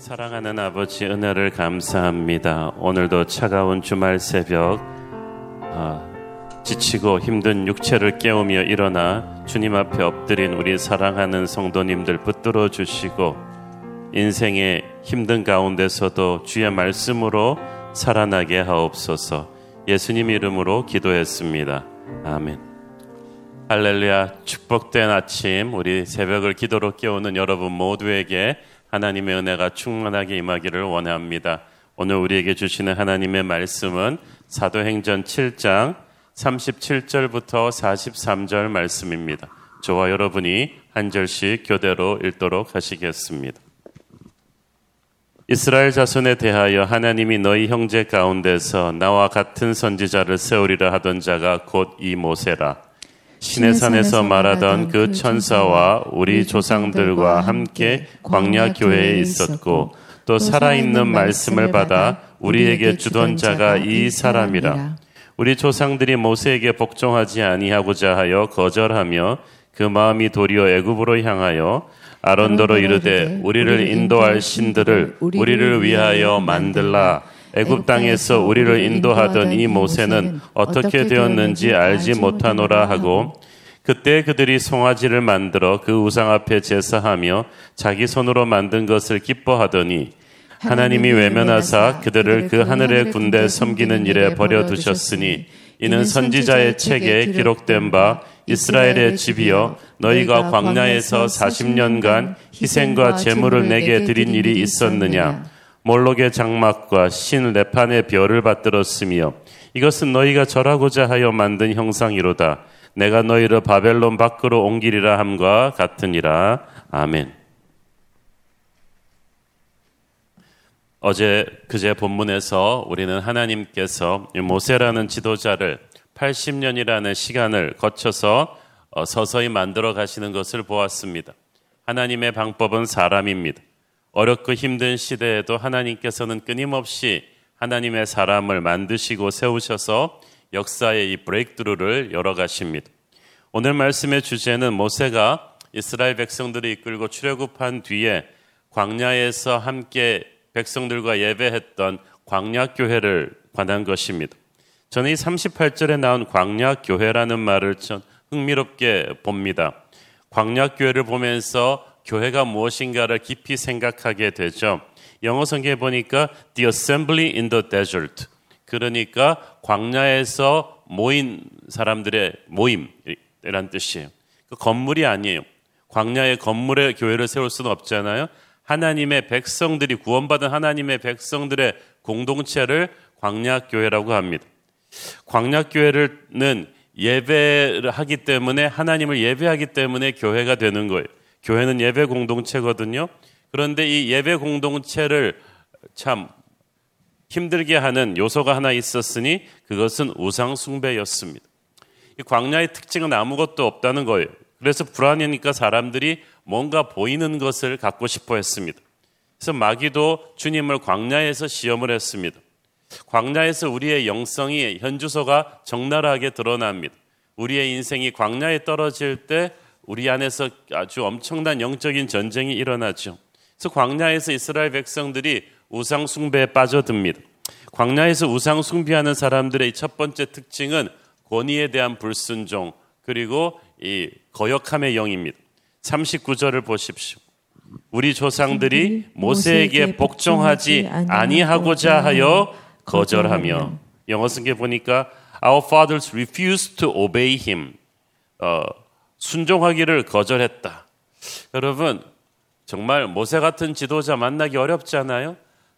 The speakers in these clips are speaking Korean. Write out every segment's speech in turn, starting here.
사랑하는 아버지 은혜를 감사합니다. 오늘도 차가운 주말 새벽 아, 지치고 힘든 육체를 깨우며 일어나 주님 앞에 엎드린 우리 사랑하는 성도님들 붙들어 주시고 인생의 힘든 가운데서도 주의 말씀으로 살아나게 하옵소서 예수님 이름으로 기도했습니다. 아멘. 할렐루야 축복된 아침 우리 새벽을 기도로 깨우는 여러분 모두에게 하나님의 은혜가 충만하게 임하기를 원합니다. 오늘 우리에게 주시는 하나님의 말씀은 사도행전 7장 37절부터 43절 말씀입니다. 저와 여러분이 한 절씩 교대로 읽도록 하시겠습니다. 이스라엘 자손에 대하여 하나님이 너희 형제 가운데서 나와 같은 선지자를 세우리라 하던 자가 곧 이 모세라. 신의 산에서 말하던 그, 그 천사와 우리 조상들과 함께 광야 교회에 있었고 또 살아있는 말씀을 받아 우리에게 주던 자가 이 사람이라. 우리 조상들이 모세에게 복종하지 아니하고자 하여 거절하며 그 마음이 도리어 애굽으로 향하여 아론도로 이르되 우리를 인도할 신들을 우리를 위하여 만들라. 애굽 땅에서 우리를 인도하던 이 모세는 어떻게 되었는지 알지 못하노라 하고 그때 그들이 송아지를 만들어 그 우상 앞에 제사하며 자기 손으로 만든 것을 기뻐하더니 하나님이 외면하사 그들을 그 하늘의 군대 섬기는 일에 버려 두셨으니 이는 선지자의 책에 기록된 바 이스라엘의 집이여 너희가 광야에서 40년간 희생과 제물을 내게 드린 일이 있었느냐 몰록의 장막과 신 레판의 별을 받들었으며 이것은 너희가 절하고자 하여 만든 형상이로다. 내가 너희를 바벨론 밖으로 옮기리라 함과 같으니라. 아멘. 어제 그제 본문에서 우리는 하나님께서 모세라는 지도자를 80년이라는 시간을 거쳐서 어, 서서히 만들어 가시는 것을 보았습니다. 하나님의 방법은 사람입니다. 어렵고 힘든 시대에도 하나님께서는 끊임없이 하나님의 사람을 만드시고 세우셔서 역사의 이 브레이크드루를 열어가십니다. 오늘 말씀의 주제는 모세가 이스라엘 백성들을 이끌고 출애굽한 뒤에 광야에서 함께 백성들과 예배했던 광야 교회를 관한 것입니다. 저는 이 38절에 나온 광야 교회라는 말을 전 흥미롭게 봅니다. 광야 교회를 보면서 교회가 무엇인가를 깊이 생각하게 되죠. 영어 성경에 보니까 The Assembly in the Desert. 그러니까 광야에서 모인 사람들의 모임이란 뜻이에요. 그 건물이 아니에요. 광야의 건물에 교회를 세울 수는 없잖아요. 하나님의 백성들이 구원받은 하나님의 백성들의 공동체를 광야교회라고 합니다. 광야교회는 예배를 하기 때문에 하나님을 예배하기 때문에 교회가 되는 거예요. 교회는 예배 공동체거든요. 그런데 이 예배 공동체를 참 힘들게 하는 요소가 하나 있었으니 그것은 우상 숭배였습니다. 이 광야의 특징은 아무것도 없다는 거예요. 그래서 불안하니까 사람들이 뭔가 보이는 것을 갖고 싶어 했습니다. 그래서 마귀도 주님을 광야에서 시험을 했습니다. 광야에서 우리의 영성이 현주소가 적나라하게 드러납니다. 우리의 인생이 광야에 떨어질 때 우리 안에서 아주 엄청난 영적인 전쟁이 일어나죠. 그래서 광야에서 이스라엘 백성들이 우상 숭배에 빠져듭니다. 광야에서 우상 숭배하는 사람들의 첫 번째 특징은 권위에 대한 불순종 그리고 이 거역함의 영입니다. 39절을 보십시오. 우리 조상들이 모세에게 복종하지 아니하고자 하여 거절하며 영어 쓴 게 보니까 our fathers refused to obey him. 어, 순종하기를 거절했다. 여러분 정말 모세 같은 지도자 만나기 어렵잖아요.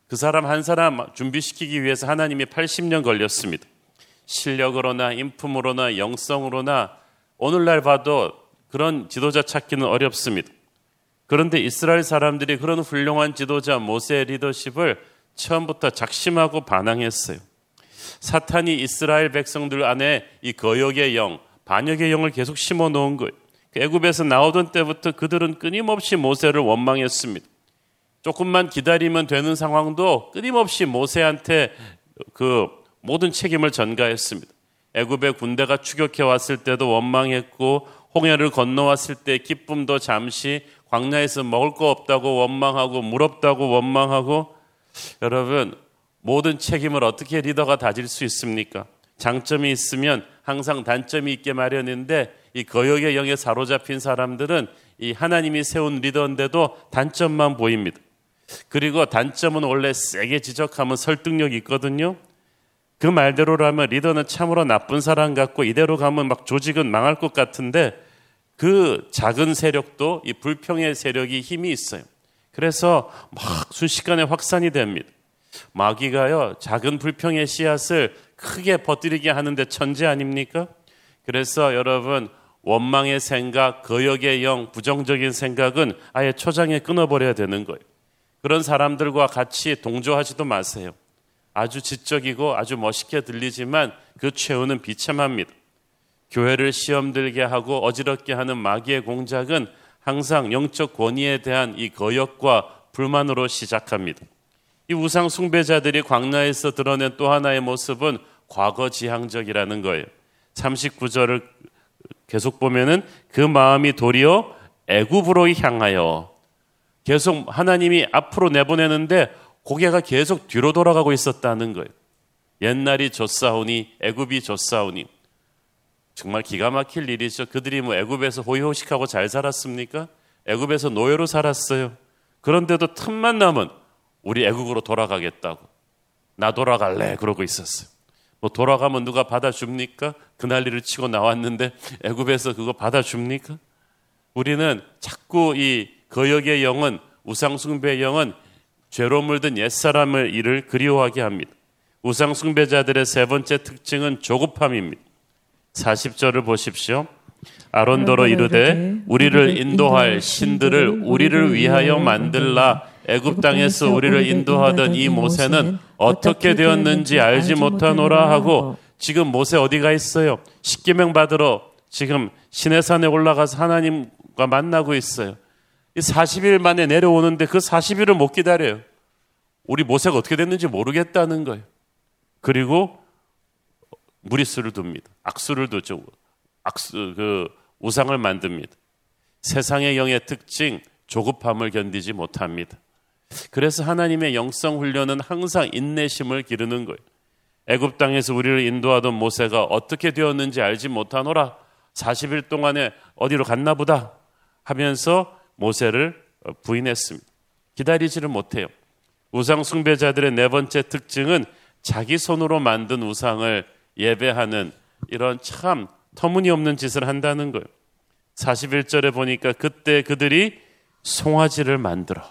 그 사람 한 사람 준비시키기 위해서 하나님이 80년 걸렸습니다. 실력으로나 인품으로나 영성으로나 오늘날 봐도 그런 지도자 찾기는 어렵습니다. 그런데 이스라엘 사람들이 그런 훌륭한 지도자 모세의 리더십을 처음부터 작심하고 반항했어요. 사탄이 이스라엘 백성들 안에 이 거역의 영, 반역의 영을 계속 심어 놓은 거예요. 그 애굽에서 나오던 때부터 그들은 끊임없이 모세를 원망했습니다. 조금만 기다리면 되는 상황도 끊임없이 모세한테 그 모든 책임을 전가했습니다. 애굽의 군대가 추격해 왔을 때도 원망했고 홍해를 건너왔을 때 기쁨도 잠시 광야에서 먹을 거 없다고 원망하고 물 없다고 원망하고 여러분 모든 책임을 어떻게 리더가 다질 수 있습니까? 장점이 있으면 항상 단점이 있게 마련인데 이 거역의 영에 사로잡힌 사람들은 이 하나님이 세운 리더인데도 단점만 보입니다. 그리고 단점은 원래 세게 지적하면 설득력이 있거든요. 그 말대로라면 리더는 참으로 나쁜 사람 같고 이대로 가면 막 조직은 망할 것 같은데 그 작은 세력도 이 불평의 세력이 힘이 있어요. 그래서 막 순식간에 확산이 됩니다. 마귀가요, 작은 불평의 씨앗을 크게 퍼뜨리게 하는데 천재 아닙니까? 그래서 여러분, 원망의 생각, 거역의 영, 부정적인 생각은 아예 초장에 끊어버려야 되는 거예요. 그런 사람들과 같이 동조하지도 마세요. 아주 지적이고 아주 멋있게 들리지만 그 최후는 비참합니다. 교회를 시험 들게 하고 어지럽게 하는 마귀의 공작은 항상 영적 권위에 대한 이 거역과 불만으로 시작합니다. 이 우상 숭배자들이 광야에서 드러낸 또 하나의 모습은 과거 지향적이라는 거예요. 39절을 계속 보면은 그 마음이 도리어 애굽으로 향하여 계속 하나님이 앞으로 내보내는데 고개가 계속 뒤로 돌아가고 있었다는 거예요. 옛날이 좋사오니 애굽이 좋사오니 정말 기가 막힐 일이죠. 그들이 뭐 애굽에서 호의호식하고 잘 살았습니까? 애굽에서 노예로 살았어요. 그런데도 틈만 나면 우리 애국으로 돌아가겠다고. 나 돌아갈래. 그러고 있었어요. 뭐 돌아가면 누가 받아줍니까? 그 난리를 치고 나왔는데 애굽에서 그거 받아줍니까? 우리는 자꾸 이 거역의 영은 우상숭배의 영은 죄로 물든 옛사람을 일을 그리워하게 합니다. 우상숭배자들의 세 번째 특징은 조급함입니다. 40절을 보십시오. 아론더러 이르되 우리를 인도할 신들을 우리를 위하여 만들라 애굽 땅에서 우리를 인도하던 이 모세는 어떻게 되었는지 알지 못하노라 하고 지금 모세 어디가 있어요? 십계명 받으러 지금 시내산에 올라가서 하나님과 만나고 있어요. 이 40일 만에 내려오는데 그 40일을 못 기다려요. 우리 모세가 어떻게 됐는지 모르겠다는 거예요. 그리고 무리수를 둡니다. 악수를 두죠. 악수 그 우상을 만듭니다. 세상의 영의 특징 조급함을 견디지 못합니다. 그래서 하나님의 영성 훈련은 항상 인내심을 기르는 거예요. 애굽 땅에서 우리를 인도하던 모세가 어떻게 되었는지 알지 못하노라. 40일 동안에 어디로 갔나 보다 하면서 모세를 부인했습니다. 기다리지를 못해요. 우상 숭배자들의 네 번째 특징은 자기 손으로 만든 우상을 예배하는 이런 참 터무니없는 짓을 한다는 거예요. 41절에 보니까 그때 그들이 송아지를 만들어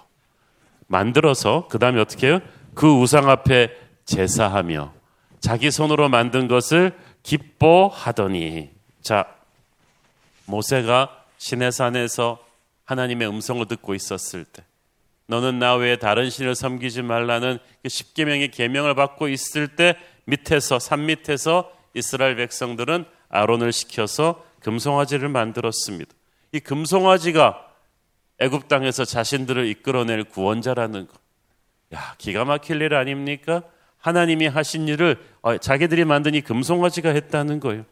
만들어서 그 다음에 어떻게 해요? 그 우상 앞에 제사하며 자기 손으로 만든 것을 기뻐하더니 자 모세가 시내산에서 하나님의 음성을 듣고 있었을 때 너는 나 외에 다른 신을 섬기지 말라는 그 십계명의 계명을 받고 있을 때 밑에서 산 밑에서 이스라엘 백성들은 아론을 시켜서 금송아지를 만들었습니다. 이 금송아지가 애굽 땅에서 자신들을 이끌어낼 구원자라는 것. 야, 기가 막힐 일 아닙니까? 하나님이 하신 일을 어, 자기들이 만든 이 금송아지가 했다는 거예요.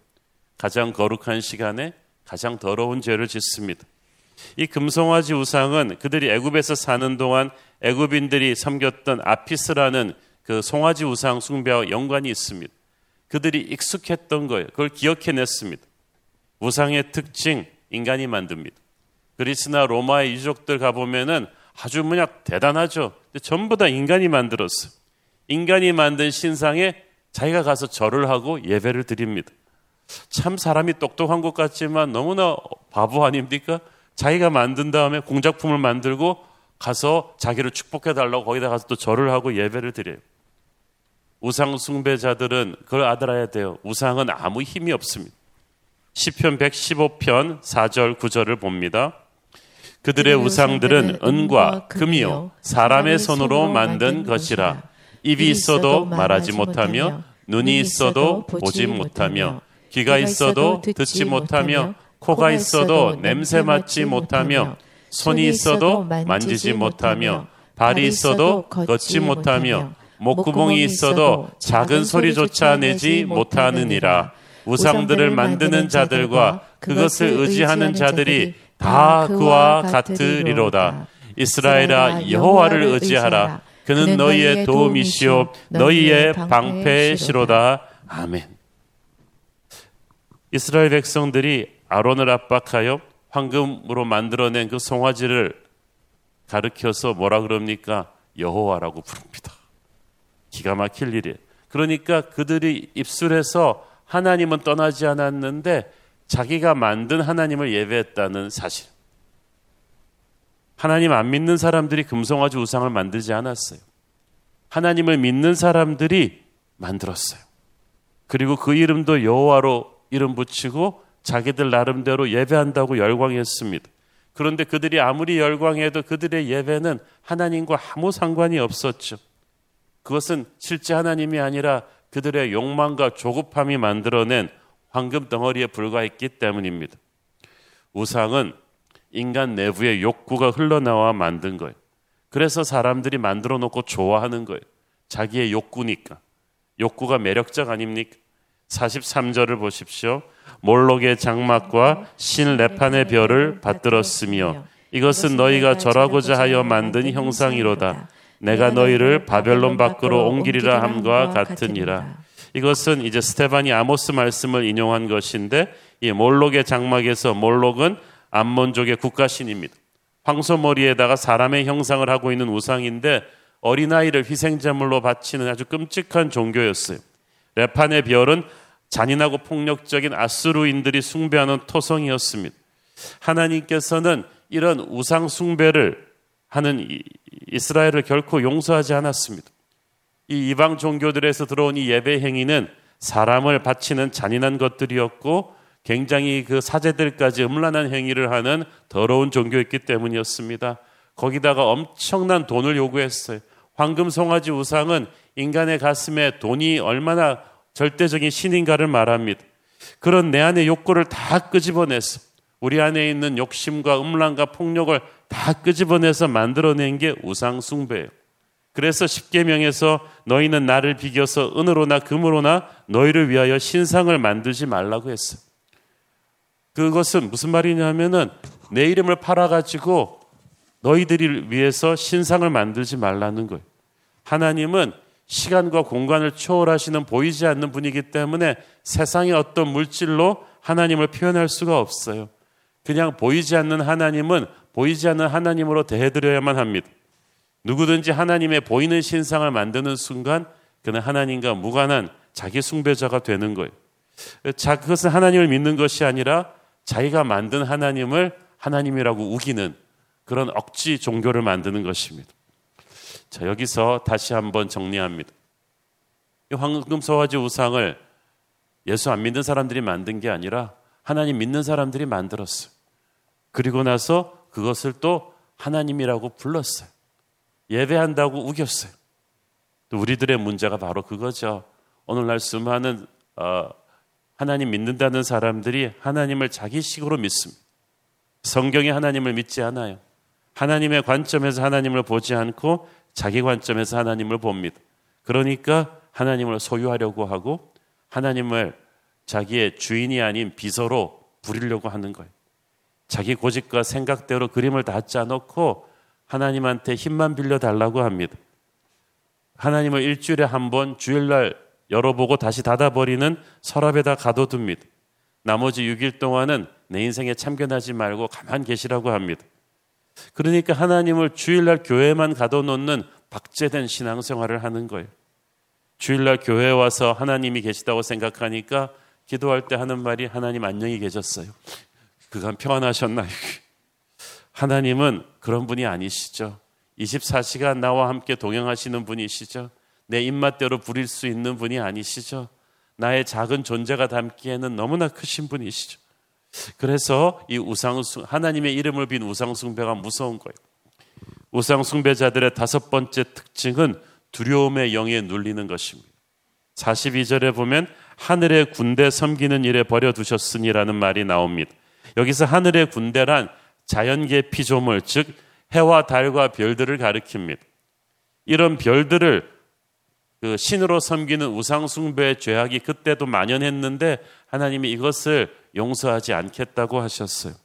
가장 거룩한 시간에 가장 더러운 죄를 짓습니다. 이 금송아지 우상은 그들이 애굽에서 사는 동안 애굽인들이 섬겼던 아피스라는 그 송아지 우상 숭배와 연관이 있습니다. 그들이 익숙했던 거예요. 그걸 기억해냈습니다. 우상의 특징, 인간이 만듭니다. 그리스나 로마의 유족들 가보면은 아주 뭐냐 대단하죠. 전부 다 인간이 만들었어. 인간이 만든 신상에 자기가 가서 절을 하고 예배를 드립니다. 참 사람이 똑똑한 것 같지만 너무나 바보 아닙니까? 자기가 만든 다음에 공작품을 만들고 가서 자기를 축복해 달라고 거기다 가서 또 절을 하고 예배를 드려요. 우상 숭배자들은 그걸 알아야 돼요. 우상은 아무 힘이 없습니다. 시편 115편 4절 9절을 봅니다. 그들의 우상들은 은과 금이요. 사람의 손으로 만든 것이라. 입이 있어도 말하지 못하며 눈이 있어도 보지 못하며 귀가 있어도 듣지 못하며 코가 있어도 냄새 맡지 못하며 손이 있어도 만지지 못하며 발이 있어도 걷지 못하며 목구멍이 있어도 작은 소리조차 내지 못하느니라. 우상들을 만드는 자들과 그것을 의지하는 자들이 다 그와 같으리로다. 이스라엘아 여호와를 의지하라. 그는 너희의 도움이시오 너희의 방패시로다. 아멘. 이스라엘 백성들이 아론을 압박하여 황금으로 만들어낸 그 송아지를 가르켜서 뭐라 그럽니까? 여호와라고 부릅니다. 기가 막힐 일이에요. 그러니까 그들이 입술에서 하나님은 떠나지 않았는데 자기가 만든 하나님을 예배했다는 사실. 하나님 안 믿는 사람들이 금송아지 우상을 만들지 않았어요. 하나님을 믿는 사람들이 만들었어요. 그리고 그 이름도 여호와로 이름 붙이고 자기들 나름대로 예배한다고 열광했습니다. 그런데 그들이 아무리 열광해도 그들의 예배는 하나님과 아무 상관이 없었죠. 그것은 실제 하나님이 아니라 그들의 욕망과 조급함이 만들어낸 황금 덩어리에 불과했기 때문입니다. 우상은 인간 내부의 욕구가 흘러나와 만든 거예요. 그래서 사람들이 만들어 놓고 좋아하는 거예요. 자기의 욕구니까. 욕구가 매력적 아닙니까? 43절을 보십시오. 몰록의 장막과 신 레판의 별을 받들었으며 이것은 너희가 절하고자 하여 만든 형상이로다. 내가 너희를 바벨론 밖으로 옮기리라 함과 같으니라. 이것은 이제 스테반이 아모스 말씀을 인용한 것인데 이 몰록의 장막에서 몰록은 암몬족의 국가신입니다. 황소머리에다가 사람의 형상을 하고 있는 우상인데 어린아이를 희생제물로 바치는 아주 끔찍한 종교였어요. 레판의 별은 잔인하고 폭력적인 아수르인들이 숭배하는 토성이었습니다. 하나님께서는 이런 우상 숭배를 하는 이스라엘을 결코 용서하지 않았습니다. 이 이방 종교들에서 들어온 이 예배 행위는 사람을 바치는 잔인한 것들이었고 굉장히 그 사제들까지 음란한 행위를 하는 더러운 종교였기 때문이었습니다. 거기다가 엄청난 돈을 요구했어요. 황금 송아지 우상은 인간의 가슴에 돈이 얼마나 절대적인 신인가를 말합니다. 그런 내 안의 욕구를 다 끄집어내서 우리 안에 있는 욕심과 음란과 폭력을 다 끄집어내서 만들어낸 게 우상숭배예요. 그래서 십계명에서 너희는 나를 비겨서 은으로나 금으로나 너희를 위하여 신상을 만들지 말라고 했어. 그것은 무슨 말이냐면은 내 이름을 팔아가지고 너희들을 위해서 신상을 만들지 말라는 거예요. 하나님은 시간과 공간을 초월하시는 보이지 않는 분이기 때문에 세상의 어떤 물질로 하나님을 표현할 수가 없어요. 그냥 보이지 않는 하나님은 보이지 않는 하나님으로 대해드려야만 합니다. 누구든지 하나님의 보이는 신상을 만드는 순간 그는 하나님과 무관한 자기 숭배자가 되는 거예요. 자, 그것은 하나님을 믿는 것이 아니라 자기가 만든 하나님을 하나님이라고 우기는 그런 억지 종교를 만드는 것입니다. 자, 여기서 다시 한번 정리합니다. 이 황금 소화지 우상을 예수 안 믿는 사람들이 만든 게 아니라 하나님 믿는 사람들이 만들었어요. 그리고 나서 그것을 또 하나님이라고 불렀어요. 예배한다고 우겼어요. 또 우리들의 문제가 바로 그거죠. 오늘날 수많은 어, 하나님 믿는다는 사람들이 하나님을 자기식으로 믿습니다. 성경이 하나님을 믿지 않아요. 하나님의 관점에서 하나님을 보지 않고 자기 관점에서 하나님을 봅니다. 그러니까 하나님을 소유하려고 하고 하나님을 자기의 주인이 아닌 비서로 부리려고 하는 거예요. 자기 고집과 생각대로 그림을 다 짜놓고 하나님한테 힘만 빌려 달라고 합니다. 하나님을 일주일에 한 번 주일날 열어보고 다시 닫아버리는 서랍에다 가둬둡니다. 나머지 6일 동안은 내 인생에 참견하지 말고 가만 계시라고 합니다. 그러니까 하나님을 주일날 교회만 가둬놓는 박제된 신앙생활을 하는 거예요. 주일날 교회에 와서 하나님이 계시다고 생각하니까 기도할 때 하는 말이 하나님 안녕히 계셨어요. 그간 평안하셨나요? 하나님은 그런 분이 아니시죠. 24시간 나와 함께 동행하시는 분이시죠. 내 입맛대로 부릴 수 있는 분이 아니시죠. 나의 작은 존재가 담기에는 너무나 크신 분이시죠. 그래서 이 우상숭 하나님의 이름을 빈 우상숭배가 무서운 거예요. 우상숭배자들의 다섯 번째 특징은 두려움의 영에 눌리는 것입니다. 42절에 보면 하늘의 군대 섬기는 일에 버려 두셨으니라는 말이 나옵니다. 여기서 하늘의 군대란 자연계 피조물, 즉 해와 달과 별들을 가리킵니다. 이런 별들을 그 신으로 섬기는 우상숭배의 죄악이 그때도 만연했는데 하나님이 이것을 용서하지 않겠다고 하셨어요.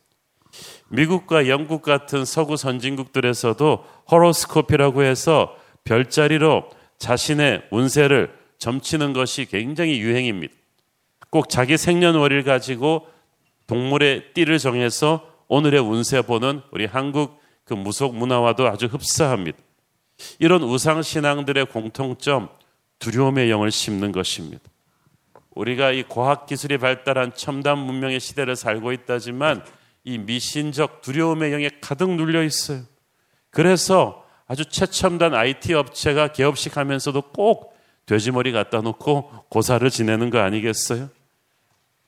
미국과 영국 같은 서구 선진국들에서도 호로스코피라고 해서 별자리로 자신의 운세를 점치는 것이 굉장히 유행입니다. 꼭 자기 생년월일 가지고 동물의 띠를 정해서 오늘의 운세 보는 우리 한국 그 무속 문화와도 아주 흡사합니다. 이런 우상 신앙들의 공통점 두려움의 영을 심는 것입니다. 우리가 이 과학 기술이 발달한 첨단 문명의 시대를 살고 있다지만 이 미신적 두려움의 영에 가득 눌려 있어요. 그래서 아주 최첨단 IT 업체가 개업식 하면서도 꼭 돼지머리 갖다 놓고 고사를 지내는 거 아니겠어요?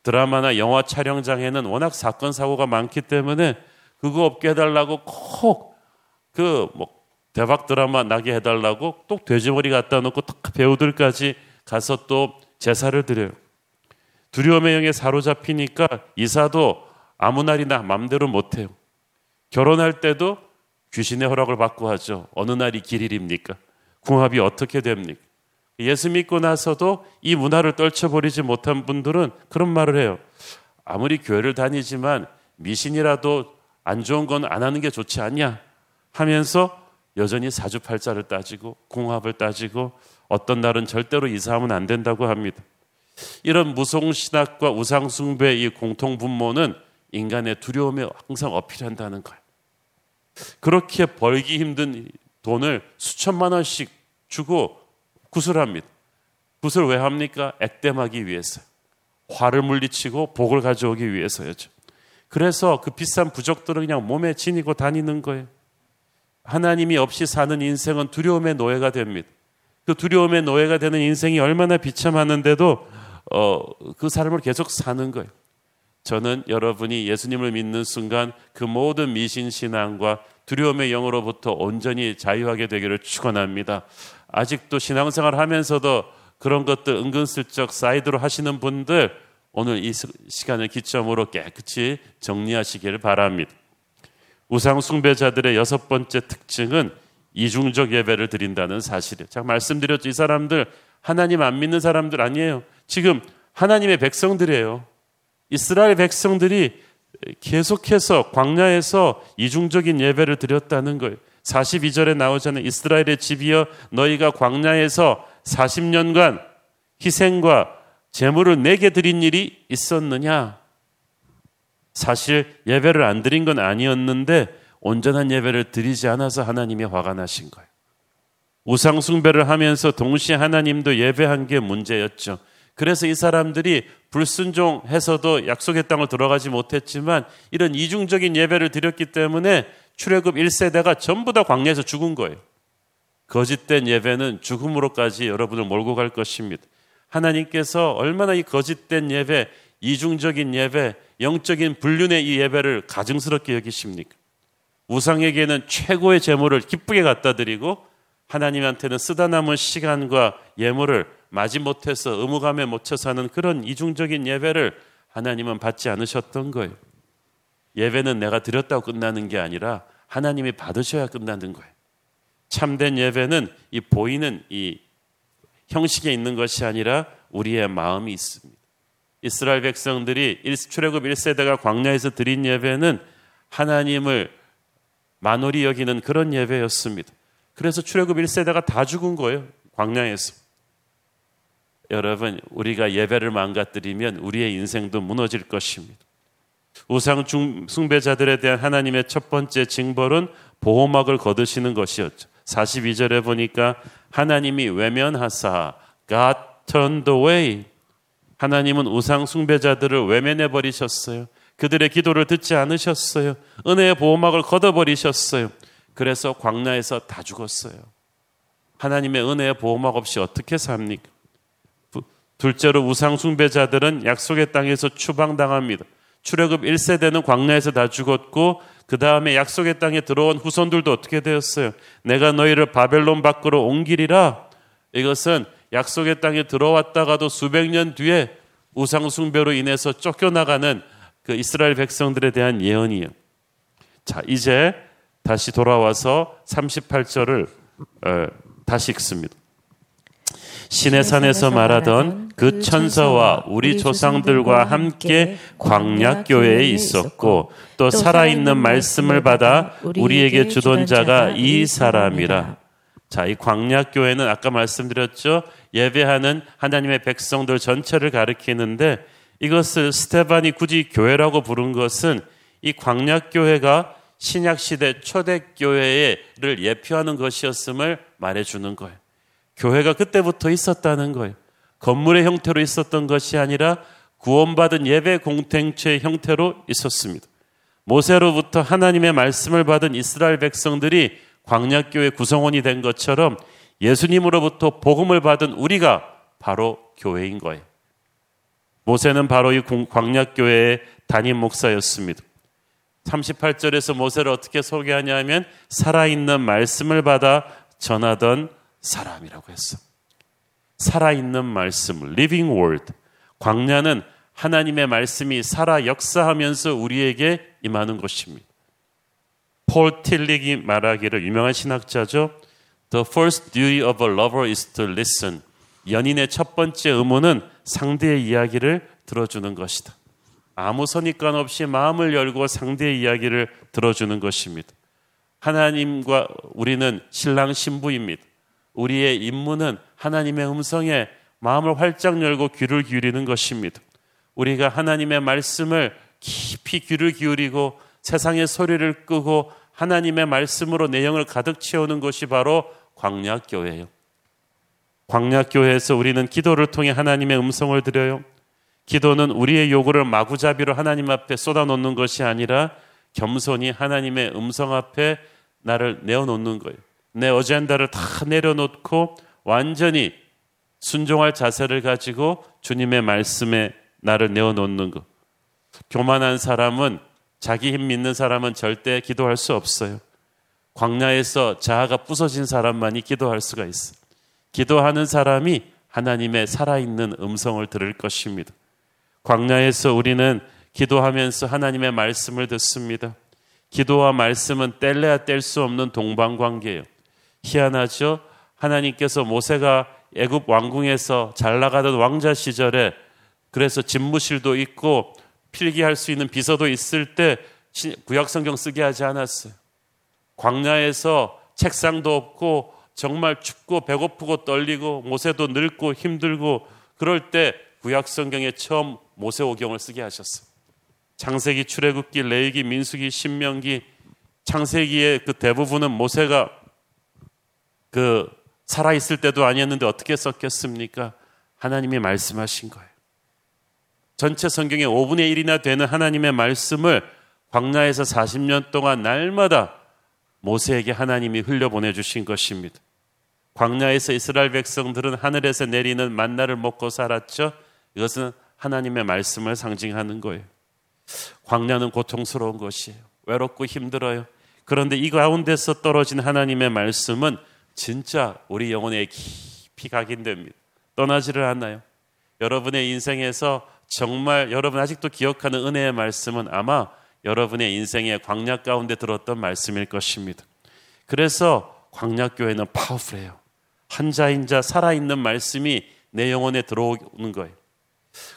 드라마나 영화 촬영장에는 워낙 사건 사고가 많기 때문에 그거 없게 해달라고 꼭그뭐 대박 드라마 나게 해달라고 또 돼지머리 갖다 놓고 배우들까지 가서 또 제사를 드려요. 두려움의 영에 사로잡히니까 이사도 아무 날이나 맘대로 못해요. 결혼할 때도 귀신의 허락을 받고 하죠. 어느 날이 길일입니까? 궁합이 어떻게 됩니까? 예수 믿고 나서도 이 문화를 떨쳐버리지 못한 분들은 그런 말을 해요. 아무리 교회를 다니지만 미신이라도 안 좋은 건 안 하는 게 좋지 않냐 하면서 여전히 사주팔자를 따지고 궁합을 따지고 어떤 날은 절대로 이사하면 안 된다고 합니다. 이런 무속신학과 우상숭배의 이 공통분모는 인간의 두려움에 항상 어필한다는 거예요. 그렇게 벌기 힘든 돈을 수천만 원씩 주고 구슬합니다. 구슬 왜 합니까? 액땜하기 위해서. 화를 물리치고 복을 가져오기 위해서였죠. 그래서 그 비싼 부적들을 그냥 몸에 지니고 다니는 거예요. 하나님이 없이 사는 인생은 두려움의 노예가 됩니다. 그 두려움의 노예가 되는 인생이 얼마나 비참하는데도 어, 그 삶을 계속 사는 거예요. 저는 여러분이 예수님을 믿는 순간 그 모든 미신 신앙과 두려움의 영으로부터 온전히 자유하게 되기를 축원합니다. 아직도 신앙생활 하면서도 그런 것들 은근슬쩍 사이드로 하시는 분들 오늘 이 시간을 기점으로 깨끗이 정리하시기를 바랍니다. 우상 숭배자들의 여섯 번째 특징은 이중적 예배를 드린다는 사실이에요. 제가 말씀드렸죠. 이 사람들 하나님 안 믿는 사람들 아니에요. 지금 하나님의 백성들이에요. 이스라엘 백성들이 계속해서 광야에서 이중적인 예배를 드렸다는 거예요. 42절에 나오잖아요. 이스라엘의 집이여 너희가 광야에서 40년간 희생과 제물을 내게 드린 일이 있었느냐? 사실 예배를 안 드린 건 아니었는데 온전한 예배를 드리지 않아서 하나님이 화가 나신 거예요. 우상숭배를 하면서 동시에 하나님도 예배한 게 문제였죠. 그래서 이 사람들이 불순종해서도 약속의 땅을 들어가지 못했지만 이런 이중적인 예배를 드렸기 때문에 출애굽 1세대가 전부 다 광야에서 죽은 거예요. 거짓된 예배는 죽음으로까지 여러분을 몰고 갈 것입니다. 하나님께서 얼마나 이 거짓된 예배, 이중적인 예배, 영적인 불륜의 이 예배를 가증스럽게 여기십니까? 우상에게는 최고의 재물을 기쁘게 갖다 드리고 하나님한테는 쓰다 남은 시간과 예물을 마지못해서 의무감에 못 쳐서 는 그런 이중적인 예배를 하나님은 받지 않으셨던 거예요. 예배는 내가 드렸다고 끝나는 게 아니라 하나님이 받으셔야 끝나는 거예요. 참된 예배는 이 보이는 이 형식에 있는 것이 아니라 우리의 마음이 있습니다. 이스라엘 백성들이 출애굽 1세대가 광야에서 드린 예배는 하나님을 만홀히 여기는 그런 예배였습니다. 그래서 출애굽 1세대가 다 죽은 거예요. 광야에서. 여러분, 우리가 예배를 망가뜨리면 우리의 인생도 무너질 것입니다. 우상 숭배자들에 대한 하나님의 첫 번째 징벌은 보호막을 거두시는 것이었죠. 42절에 보니까 하나님이 외면하사 God turned away. 하나님은 우상 숭배자들을 외면해 버리셨어요. 그들의 기도를 듣지 않으셨어요. 은혜의 보호막을 걷어 버리셨어요. 그래서 광야에서 다 죽었어요. 하나님의 은혜의 보호막 없이 어떻게 삽니까? 둘째로 우상 숭배자들은 약속의 땅에서 추방당합니다. 출애굽 1세대는 광야에서 다 죽었고 그 다음에 약속의 땅에 들어온 후손들도 어떻게 되었어요? 내가 너희를 바벨론 밖으로 옮기리라. 이것은 약속의 땅에 들어왔다가도 수백 년 뒤에 우상 숭배로 인해서 쫓겨나가는 그 이스라엘 백성들에 대한 예언이에요. 자, 이제 다시 돌아와서 38절을 어, 다시 읽습니다. 신의 산에서 말하던 그 천사와 우리 조상들과 함께 광야교회에 있었고 또 살아있는 말씀을 받아 우리에게 주던 자가 이 사람이라. 자, 이 광야교회는 아까 말씀드렸죠. 예배하는 하나님의 백성들 전체를 가리키는데 이것을 스테반이 굳이 교회라고 부른 것은 이 광야교회가 신약시대 초대교회를 예표하는 것이었음을 말해주는 거예요. 교회가 그때부터 있었다는 거예요. 건물의 형태로 있었던 것이 아니라 구원받은 예배 공동체의 형태로 있었습니다. 모세로부터 하나님의 말씀을 받은 이스라엘 백성들이 광야교회 구성원이 된 것처럼 예수님으로부터 복음을 받은 우리가 바로 교회인 거예요. 모세는 바로 이 광야교회의 담임 목사였습니다. 38절에서 모세를 어떻게 소개하냐면 살아있는 말씀을 받아 전하던 사람이라고 했어. 살아있는 말씀, living word. 광야는 하나님의 말씀이 살아 역사하면서 우리에게 임하는 것입니다. 폴 틸릭이 말하기를 유명한 신학자죠. The first duty of a lover is to listen. 연인의 첫 번째 의무는 상대의 이야기를 들어주는 것이다. 아무 선입관 없이 마음을 열고 상대의 이야기를 들어주는 것입니다. 하나님과 우리는 신랑 신부입니다. 우리의 임무는 하나님의 음성에 마음을 활짝 열고 귀를 기울이는 것입니다. 우리가 하나님의 말씀을 깊이 귀를 기울이고 세상의 소리를 끄고 하나님의 말씀으로 내용을 가득 채우는 것이 바로 광야교회예요. 광야교회에서 우리는 기도를 통해 하나님의 음성을 드려요. 기도는 우리의 요구를 마구잡이로 하나님 앞에 쏟아놓는 것이 아니라 겸손히 하나님의 음성 앞에 나를 내어놓는 거예요. 내 어젠다를 다 내려놓고 완전히 순종할 자세를 가지고 주님의 말씀에 나를 내어놓는 것. 교만한 사람은 자기 힘 믿는 사람은 절대 기도할 수 없어요. 광야에서 자아가 부서진 사람만이 기도할 수가 있어. 기도하는 사람이 하나님의 살아있는 음성을 들을 것입니다. 광야에서 우리는 기도하면서 하나님의 말씀을 듣습니다. 기도와 말씀은 뗄래야 뗄 수 없는 동방관계예요. 희한하죠? 하나님께서 모세가 애굽 왕궁에서 잘 나가던 왕자 시절에 그래서 집무실도 있고 필기할 수 있는 비서도 있을 때 구약 성경 쓰게 하지 않았어요. 광야에서 책상도 없고 정말 춥고 배고프고 떨리고 모세도 늙고 힘들고 그럴 때 구약 성경에 처음 모세오경을 쓰게 하셨어요. 창세기, 출애굽기, 레위기, 민수기, 신명기, 창세기의 그 대부분은 모세가 그 살아 있을 때도 아니었는데 어떻게 썼겠습니까? 하나님이 말씀하신 거예요. 전체 성경의 5분의 1이나 되는 하나님의 말씀을 광야에서 40년 동안 날마다 모세에게 하나님이 흘려보내 주신 것입니다. 광야에서 이스라엘 백성들은 하늘에서 내리는 만나를 먹고 살았죠. 이것은 하나님의 말씀을 상징하는 거예요. 광야는 고통스러운 것이에요. 외롭고 힘들어요. 그런데 이 가운데서 떨어진 하나님의 말씀은 진짜 우리 영혼에 깊이 각인됩니다. 떠나지를 않아요. 여러분의 인생에서 정말 여러분 아직도 기억하는 은혜의 말씀은 아마 여러분의 인생의 광야 가운데 들었던 말씀일 것입니다. 그래서 광야교회는 파워풀해요. 한자인자 살아있는 말씀이 내 영혼에 들어오는 거예요.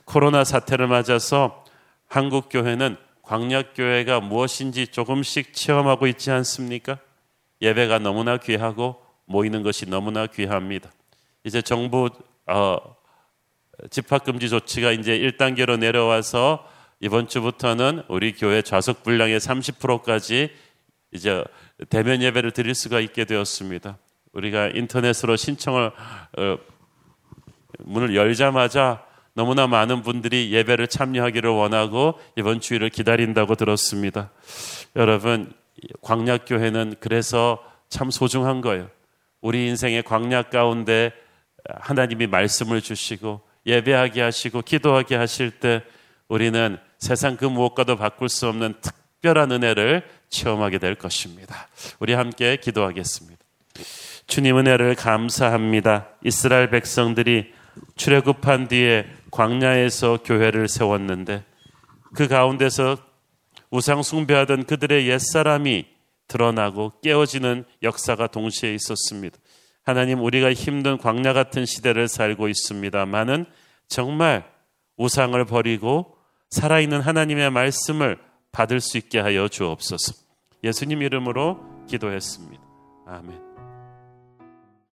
코로나 사태를 맞아서 한국 교회는 광약교회가 무엇인지 조금씩 체험하고 있지 않습니까? 예배가 너무나 귀하고 모이는 것이 너무나 귀합니다. 이제 정부 어, 집합 금지 조치가 이제 1단계로 내려와서 이번 주부터는 우리 교회 좌석 분량의 30%까지 이제 대면 예배를 드릴 수가 있게 되었습니다. 우리가 인터넷으로 신청을 어, 문을 열자마자 너무나 많은 분들이 예배를 참여하기를 원하고 이번 주일을 기다린다고 들었습니다. 여러분, 광약교회는 그래서 참 소중한 거예요. 우리 인생의 광약 가운데 하나님이 말씀을 주시고 예배하게 하시고 기도하게 하실 때 우리는 세상 그 무엇과도 바꿀 수 없는 특별한 은혜를 체험하게 될 것입니다. 우리 함께 기도하겠습니다. 주님 은혜를 감사합니다. 이스라엘 백성들이 출애굽한 뒤에 광야에서 교회를 세웠는데 그 가운데서 우상 숭배하던 그들의 옛사람이 드러나고 깨어지는 역사가 동시에 있었습니다. 하나님 우리가 힘든 광야 같은 시대를 살고 있습니다만은 정말 우상을 버리고 살아있는 하나님의 말씀을 받을 수 있게 하여 주옵소서. 예수님 이름으로 기도했습니다. 아멘.